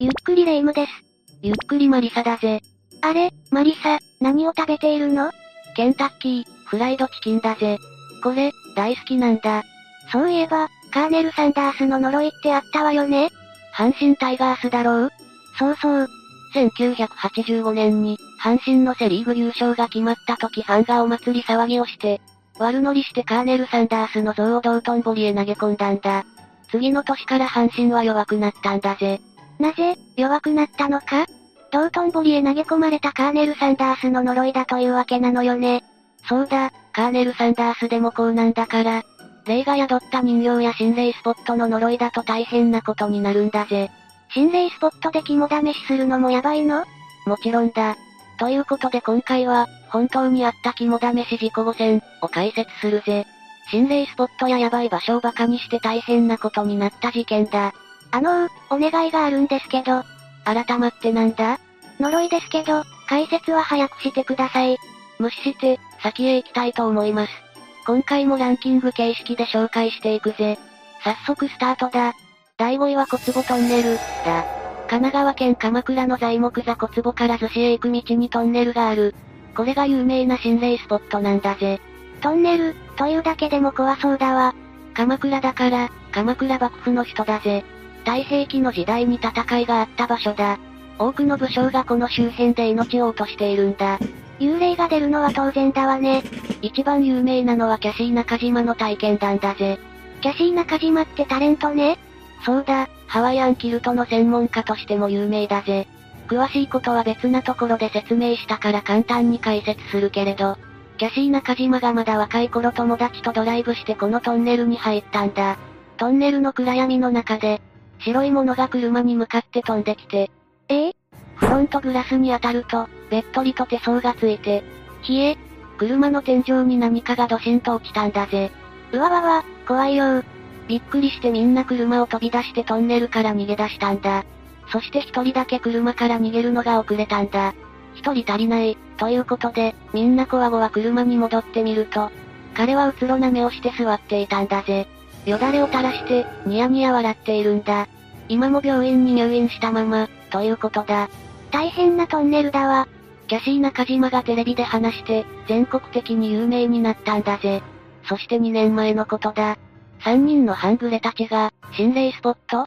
ゆっくりレ夢ムです。ゆっくりマリサだぜ。あれ、マリサ、何を食べているの？ケンタッキー、フライドチキンだぜ。これ、大好きなんだ。そういえば、カーネル・サンダースの呪いってあったわよね阪神タイガースだろう？そうそう。1985年に、阪神のセリーグ優勝が決まった時ファンがお祭り騒ぎをして、悪乗りしてカーネル・サンダースの像を道頓堀へ投げ込んだんだ。次の年から阪神は弱くなったんだぜ。なぜ、弱くなったのか？道頓堀へ投げ込まれたカーネル・サンダースの呪いだというわけなのよね。そうだ、カーネル・サンダースでもこうなんだから、霊が宿った人形や心霊スポットの呪いだと大変なことになるんだぜ。心霊スポットで肝試しするのもやばいの？もちろんだ。ということで今回は、本当にあった肝試し事故5選を解説するぜ。心霊スポットやヤバい場所を馬鹿にして大変なことになった事件だ。あのー、お願いがあるんですけど。改まってなんだ？呪いですけど、解説は早くしてください。無視して、先へ行きたいと思います。今回もランキング形式で紹介していくぜ。早速スタートだ。第5位は小坪トンネル、だ。神奈川県鎌倉の材木座小坪から逗子へ行く道にトンネルがある。これが有名な心霊スポットなんだぜ。トンネル、というだけでも怖そうだわ。鎌倉だから、鎌倉幕府の首都だぜ。太平記の時代に戦いがあった場所だ。多くの武将がこの周辺で命を落としているんだ。幽霊が出るのは当然だわね。一番有名なのはキャシー中島の体験談だぜ。キャシー中島ってタレントね？そうだ、ハワイアンキルトの専門家としても有名だぜ。詳しいことは別なところで説明したから簡単に解説するけれど、キャシー中島がまだ若い頃友達とドライブしてこのトンネルに入ったんだ。トンネルの暗闇の中で、白いものが車に向かって飛んできて、え？えフロントグラスに当たると、べっとりと手相がついて、冷え、車の天井に何かがドシンと落ちたんだぜ。うわわわ、怖いよびっくりしてみんな車を飛び出してトンネルから逃げ出したんだ。そして一人だけ車から逃げるのが遅れたんだ。一人足りない、ということで、みんなこわごわ車に戻ってみると、彼はうつろな目をして座っていたんだぜ。よだれを垂らして、ニヤニヤ笑っているんだ。今も病院に入院したまま、ということだ。大変なトンネルだわ。キャシー中島がテレビで話して、全国的に有名になったんだぜ。そして2年前のことだ。3人の半グレたちが、心霊スポット？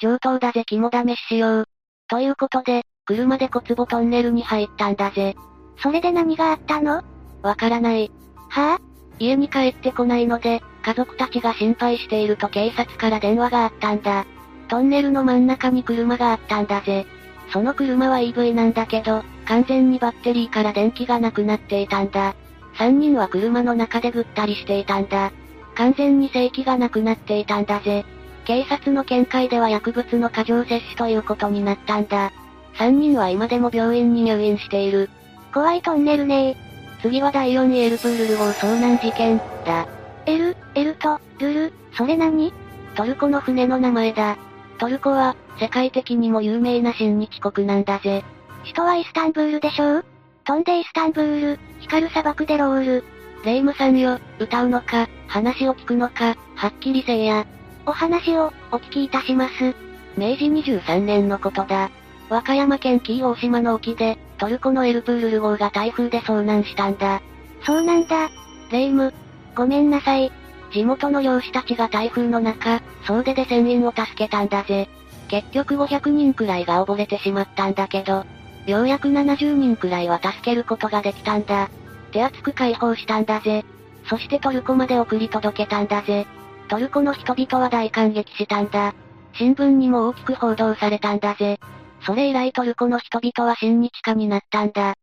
上等だぜ肝試ししよう。ということで、車で小坪トンネルに入ったんだぜ。それで何があったの？わからない。はぁ、あ、家に帰ってこないので、家族たちが心配していると警察から電話があったんだ。トンネルの真ん中に車があったんだぜ。その車は EV なんだけど、完全にバッテリーから電気がなくなっていたんだ。3人は車の中でぐったりしていたんだ。完全に正気がなくなっていたんだぜ。警察の見解では薬物の過剰摂取ということになったんだ。3人は今でも病院に入院している。怖いトンネルね次は第4位エルプールル号遭難事件、だ。エル、エルと、ルル、それ何？トルコの船の名前だ。トルコは、世界的にも有名な親日国なんだぜ。首都はイスタンブールでしょう？飛んでイスタンブール、光る砂漠でロール。レイムさんよ、歌うのか、話を聞くのか、はっきりせえや。お話を、お聞きいたします。明治23年のことだ。和歌山県紀伊大島の沖で、トルコのエルプールル号が台風で遭難したんだ。そうなんだ。レイム、ごめんなさい。地元の漁師たちが台風の中、総出で船員を助けたんだぜ。結局500人くらいが溺れてしまったんだけど、ようやく70人くらいは助けることができたんだ。手厚く解放したんだぜ。そしてトルコまで送り届けたんだぜ。トルコの人々は大感激したんだ。新聞にも大きく報道されたんだぜ。それ以来トルコの人々は親日家になったんだ。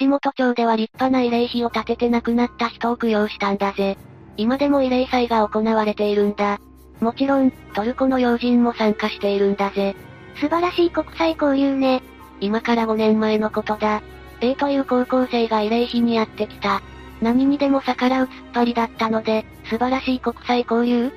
串本町では立派な慰霊碑を建てて亡くなった人を供養したんだぜ。今でも慰霊祭が行われているんだ。もちろん、トルコの要人も参加しているんだぜ。素晴らしい国際交流ね。今から5年前のことだ。A という高校生が慰霊碑にやってきた。何にでも逆らう突っ張りだったので、素晴らしい国際交流？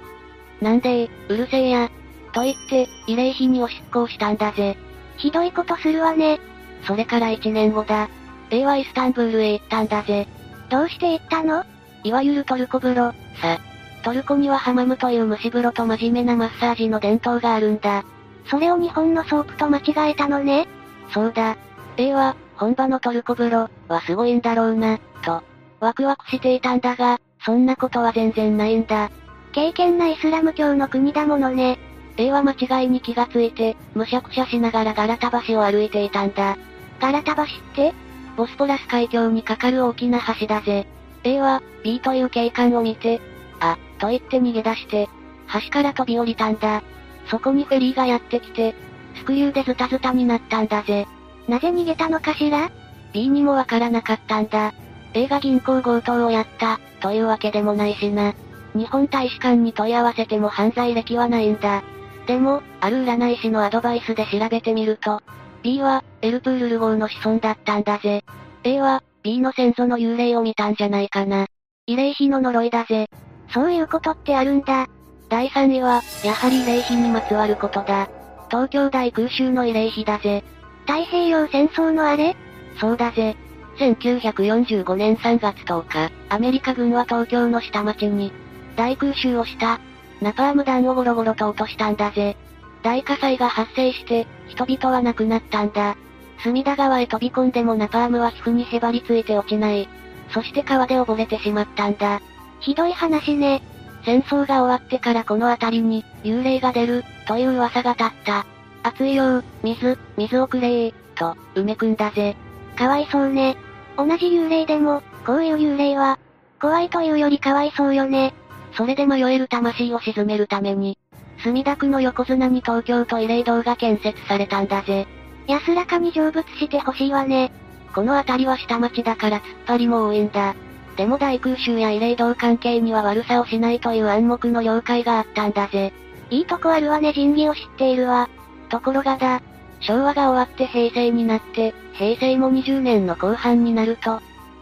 なんでうるせえや。と言って、慰霊碑にお執行したんだぜ。ひどいことするわね。それから1年後だ。A はイスタンブールへ行ったんだぜ。どうして行ったの？いわゆるトルコ風呂、さ。トルコにはハマムという蒸し風呂と真面目なマッサージの伝統があるんだ。それを日本のソープと間違えたのね？そうだ。A は、本場のトルコ風呂、はすごいんだろうな、と、ワクワクしていたんだが、そんなことは全然ないんだ。敬虔なイスラム教の国だものね。A は間違いに気がついて、むしゃくしゃしながらガラタ橋を歩いていたんだ。ガラタ橋って？ボスポラス海峡に架かる大きな橋だぜ。A は、B という警官を見て、あ、と言って逃げ出して、橋から飛び降りたんだ。そこにフェリーがやってきて、スクリューでズタズタになったんだぜ。なぜ逃げたのかしら ?B にもわからなかったんだ。A が銀行強盗をやった、というわけでもないしな。日本大使館に問い合わせても犯罪歴はないんだ。でも、ある占い師のアドバイスで調べてみると、B は、エルプールル号の子孫だったんだぜ。A は、B の先祖の幽霊を見たんじゃないかな。慰霊碑の呪いだぜ。そういうことってあるんだ。第3位は、やはり慰霊碑にまつわることだ。東京大空襲の慰霊碑だぜ。太平洋戦争のあれ？そうだぜ。1945年3月10日、アメリカ軍は東京の下町に、大空襲をした。ナパーム弾をゴロゴロと落としたんだぜ。大火災が発生して、人々は亡くなったんだ。隅田川へ飛び込んでもナパームは皮膚にへばりついて落ちない。そして川で溺れてしまったんだ。ひどい話ね。戦争が終わってからこの辺りに、幽霊が出る、という噂が立った。熱いよ水、水をくれー、と、梅くんだぜ。かわいそうね。同じ幽霊でも、こういう幽霊は、怖いというよりかわいそうよね。それで迷える魂を鎮めるために、墨田区の横綱に東京都慰霊堂が建設されたんだぜ。安らかに成仏してほしいわね。この辺りは下町だから突っ張りも多いんだ。でも大空襲や慰霊堂関係には悪さをしないという暗黙の了解があったんだぜ。いいとこあるわね仁義を知っているわ。ところがだ、昭和が終わって平成になって、平成も20年の後半になると、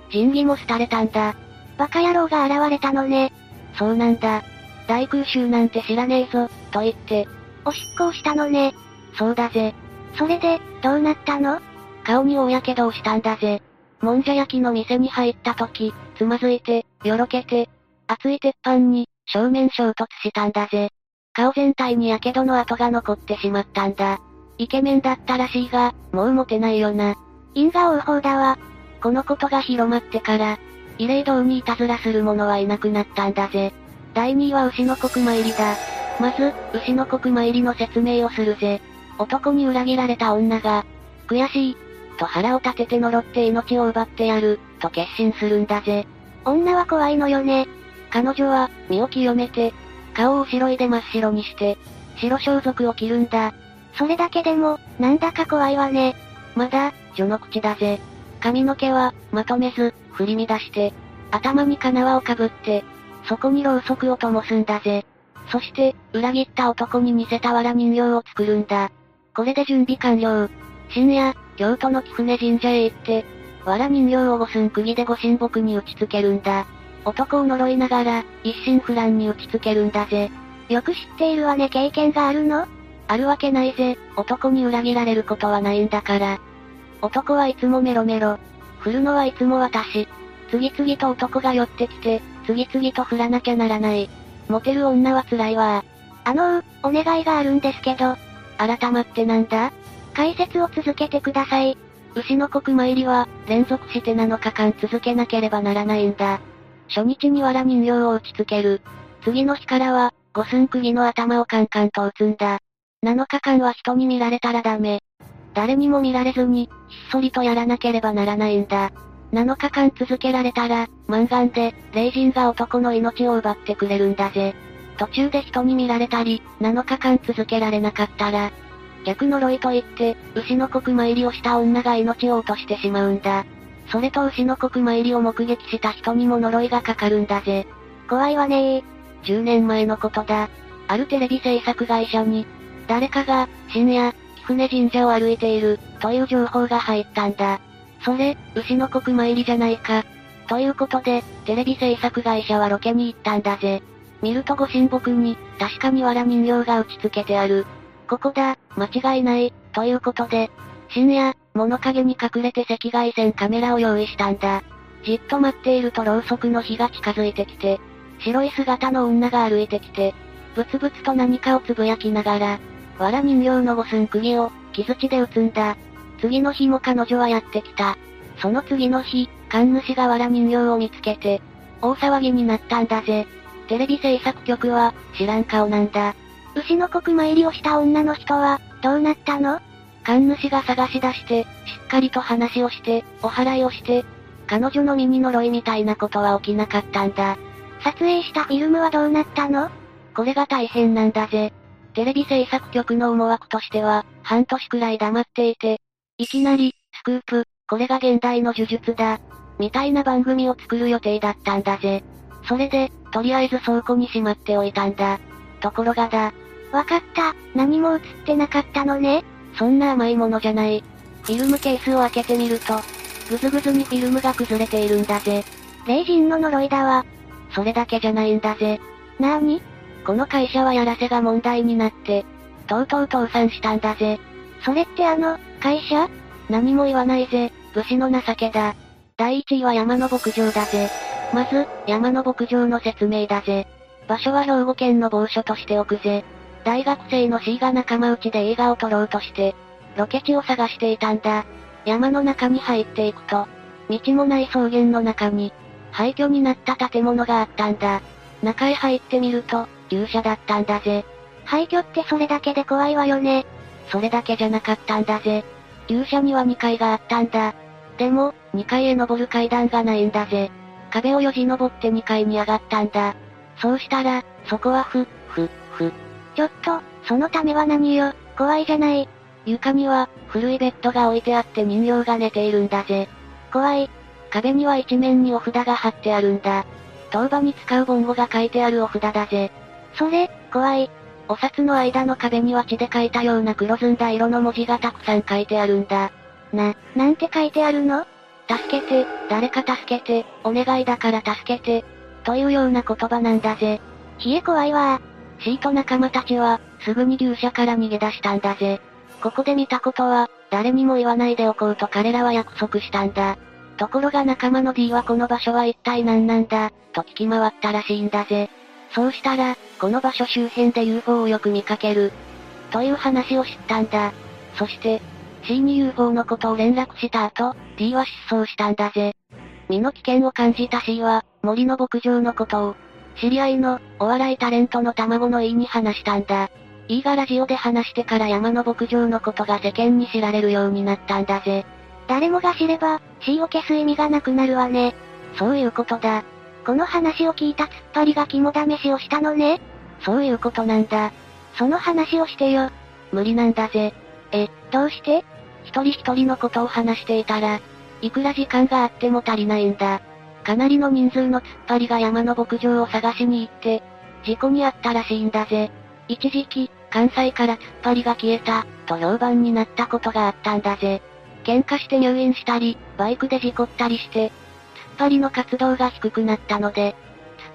仁義も廃れたんだ。バカ野郎が現れたのね。そうなんだ。大空襲なんて知らねえぞ、と言って。お執行したのね。そうだぜ。それで、どうなったの？顔に大やけどをしたんだぜ。もんじゃ焼きの店に入った時、つまずいて、よろけて、熱い鉄板に、正面衝突したんだぜ。顔全体に火傷の跡が残ってしまったんだ。イケメンだったらしいが、もうモテないよな。因果応報だわ。このことが広まってから、慰霊堂にいたずらする者はいなくなったんだぜ。第2位は牛の国参りだ。まず、牛の国参りの説明をするぜ。男に裏切られた女が、悔しい、と腹を立てて呪って命を奪ってやる、と決心するんだぜ。女は怖いのよね。彼女は、身を清めて、顔を後ろいで真っ白にして、白装束を着るんだ。それだけでも、なんだか怖いわね。まだ、序の口だぜ。髪の毛は、まとめず、振り乱して、頭に金輪をかぶって、そこにろうそくを灯すんだぜ。そして、裏切った男に似せた藁人形を作るんだ。これで準備完了。深夜、京都の貴船神社へ行って、藁人形を五寸釘でご神木に打ち付けるんだ。男を呪いながら、一心不乱に打ち付けるんだぜ。よく知っているわね経験があるの？あるわけないぜ、男に裏切られることはないんだから。男はいつもメロメロ。振るのはいつも私。次々と男が寄ってきて、次々と振らなきゃならない。モテる女は辛いわあのー、お願いがあるんですけど。改まってなんだ？解説を続けてください。牛の国参りは、連続して7日間続けなければならないんだ。初日に藁人形を打ち付ける。次の日からは、五寸釘の頭をカンカンと打つんだ。7日間は人に見られたらダメ。誰にも見られずに、ひっそりとやらなければならないんだ。7日間続けられたら、満願で、霊人が男の命を奪ってくれるんだぜ。途中で人に見られたり、7日間続けられなかったら、逆呪いと言って、牛の国参りをした女が命を落としてしまうんだ。それと牛の国参りを目撃した人にも呪いがかかるんだぜ。怖いわねー。10年前のことだ。あるテレビ制作会社に、誰かが、深夜、貴船神社を歩いている、という情報が入ったんだ。それ、牛の国参りじゃないか。ということで、テレビ制作会社はロケに行ったんだぜ。見るとご神木に、確かに藁人形が打ち付けてある。ここだ、間違いない、ということで、深夜、物陰に隠れて赤外線カメラを用意したんだ。じっと待っているとろうそくの火が近づいてきて、白い姿の女が歩いてきて、ブツブツと何かをつぶやきながら、藁人形の五寸釘を、木槌で打つんだ。次の日も彼女はやってきた。その次の日、神主が藁人形を見つけて、大騒ぎになったんだぜ。テレビ制作局は、知らん顔なんだ。牛の国参りをした女の人は、どうなったの？神主が探し出して、しっかりと話をして、お祓いをして、彼女の身に呪いみたいなことは起きなかったんだ。撮影したフィルムはどうなったの？これが大変なんだぜ。テレビ制作局の思惑としては、半年くらい黙っていて、いきなり、スクープ、これが現代の呪術だ、みたいな番組を作る予定だったんだぜ。それで、とりあえず倉庫にしまっておいたんだ。ところがだ。わかった、何も映ってなかったのね。そんな甘いものじゃない。フィルムケースを開けてみると、ぐずぐずにフィルムが崩れているんだぜ。霊人の呪いだわ。それだけじゃないんだぜ。なーにこの会社はやらせが問題になって、とうとう倒産したんだぜ。それってあの、会社？何も言わないぜ、武士の情けだ。第一位は山の牧場だぜ。まず、山の牧場の説明だぜ。場所は兵庫県の某所としておくぜ。大学生の C が仲間内で映画を撮ろうとして、ロケ地を探していたんだ。山の中に入っていくと、道もない草原の中に、廃墟になった建物があったんだ。中へ入ってみると、牛舎だったんだぜ。廃墟ってそれだけで怖いわよね。それだけじゃなかったんだぜ。牛舎には2階があったんだ。でも、2階へ登る階段がないんだぜ。壁をよじ登って2階に上がったんだ。そうしたら、そこはふ、ふ、ふ。ちょっと、そのためは何よ、怖いじゃない。床には、古いベッドが置いてあって人形が寝ているんだぜ。怖い。壁には一面にお札が貼ってあるんだ。当場に使う盆語が書いてあるお札だぜ。それ、怖い。お札の間の壁には血で書いたような黒ずんだ色の文字がたくさん書いてあるんだ。な、なんて書いてあるの？助けて、誰か助けて、お願いだから助けて、というような言葉なんだぜ。冷え怖いわシート仲間たちは、すぐに牛舎から逃げ出したんだぜ。ここで見たことは、誰にも言わないでおこうと彼らは約束したんだ。ところが仲間の D はこの場所は一体何なんだ、と聞き回ったらしいんだぜ。そうしたら、この場所周辺で UFO をよく見かける。という話を知ったんだ。そして、C に UFO のことを連絡した後、D は失踪したんだぜ。身の危険を感じた C は、森の牧場のことを、知り合いの、お笑いタレントの卵の E に話したんだ。E がラジオで話してから山の牧場のことが世間に知られるようになったんだぜ。誰もが知れば、C を消す意味がなくなるわね。そういうことだ。この話を聞いた突っ張りが肝試しをしたのね。そういうことなんだ。その話をしてよ。無理なんだぜ。え、どうして？一人一人のことを話していたら、いくら時間があっても足りないんだ。かなりの人数の突っ張りが山の牧場を探しに行って、事故に遭ったらしいんだぜ。一時期、関西から突っ張りが消えた、と評判になったことがあったんだぜ。喧嘩して入院したり、バイクで事故ったりして、っ張りの活動が低くなったので、突っ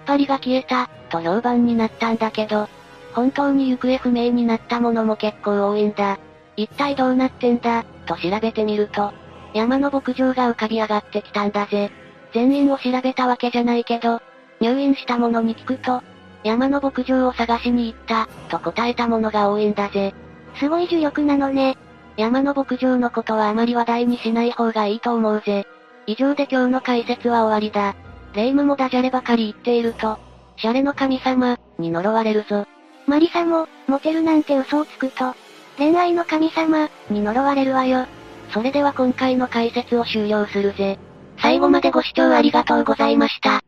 張りが消えた、と評判になったんだけど、本当に行方不明になったものも結構多いんだ。一体どうなってんだ、と調べてみると、山の牧場が浮かび上がってきたんだぜ。全員を調べたわけじゃないけど、入院した者に聞くと、山の牧場を探しに行った、と答えた者が多いんだぜ。すごい呪力なのね。山の牧場のことはあまり話題にしない方がいいと思うぜ。以上で今日の解説は終わりだ。霊夢もダジャレばかり言っていると、シャレの神様、に呪われるぞ。マリサも、モテるなんて嘘をつくと、恋愛の神様、に呪われるわよ。それでは今回の解説を終了するぜ。最後までご視聴ありがとうございました。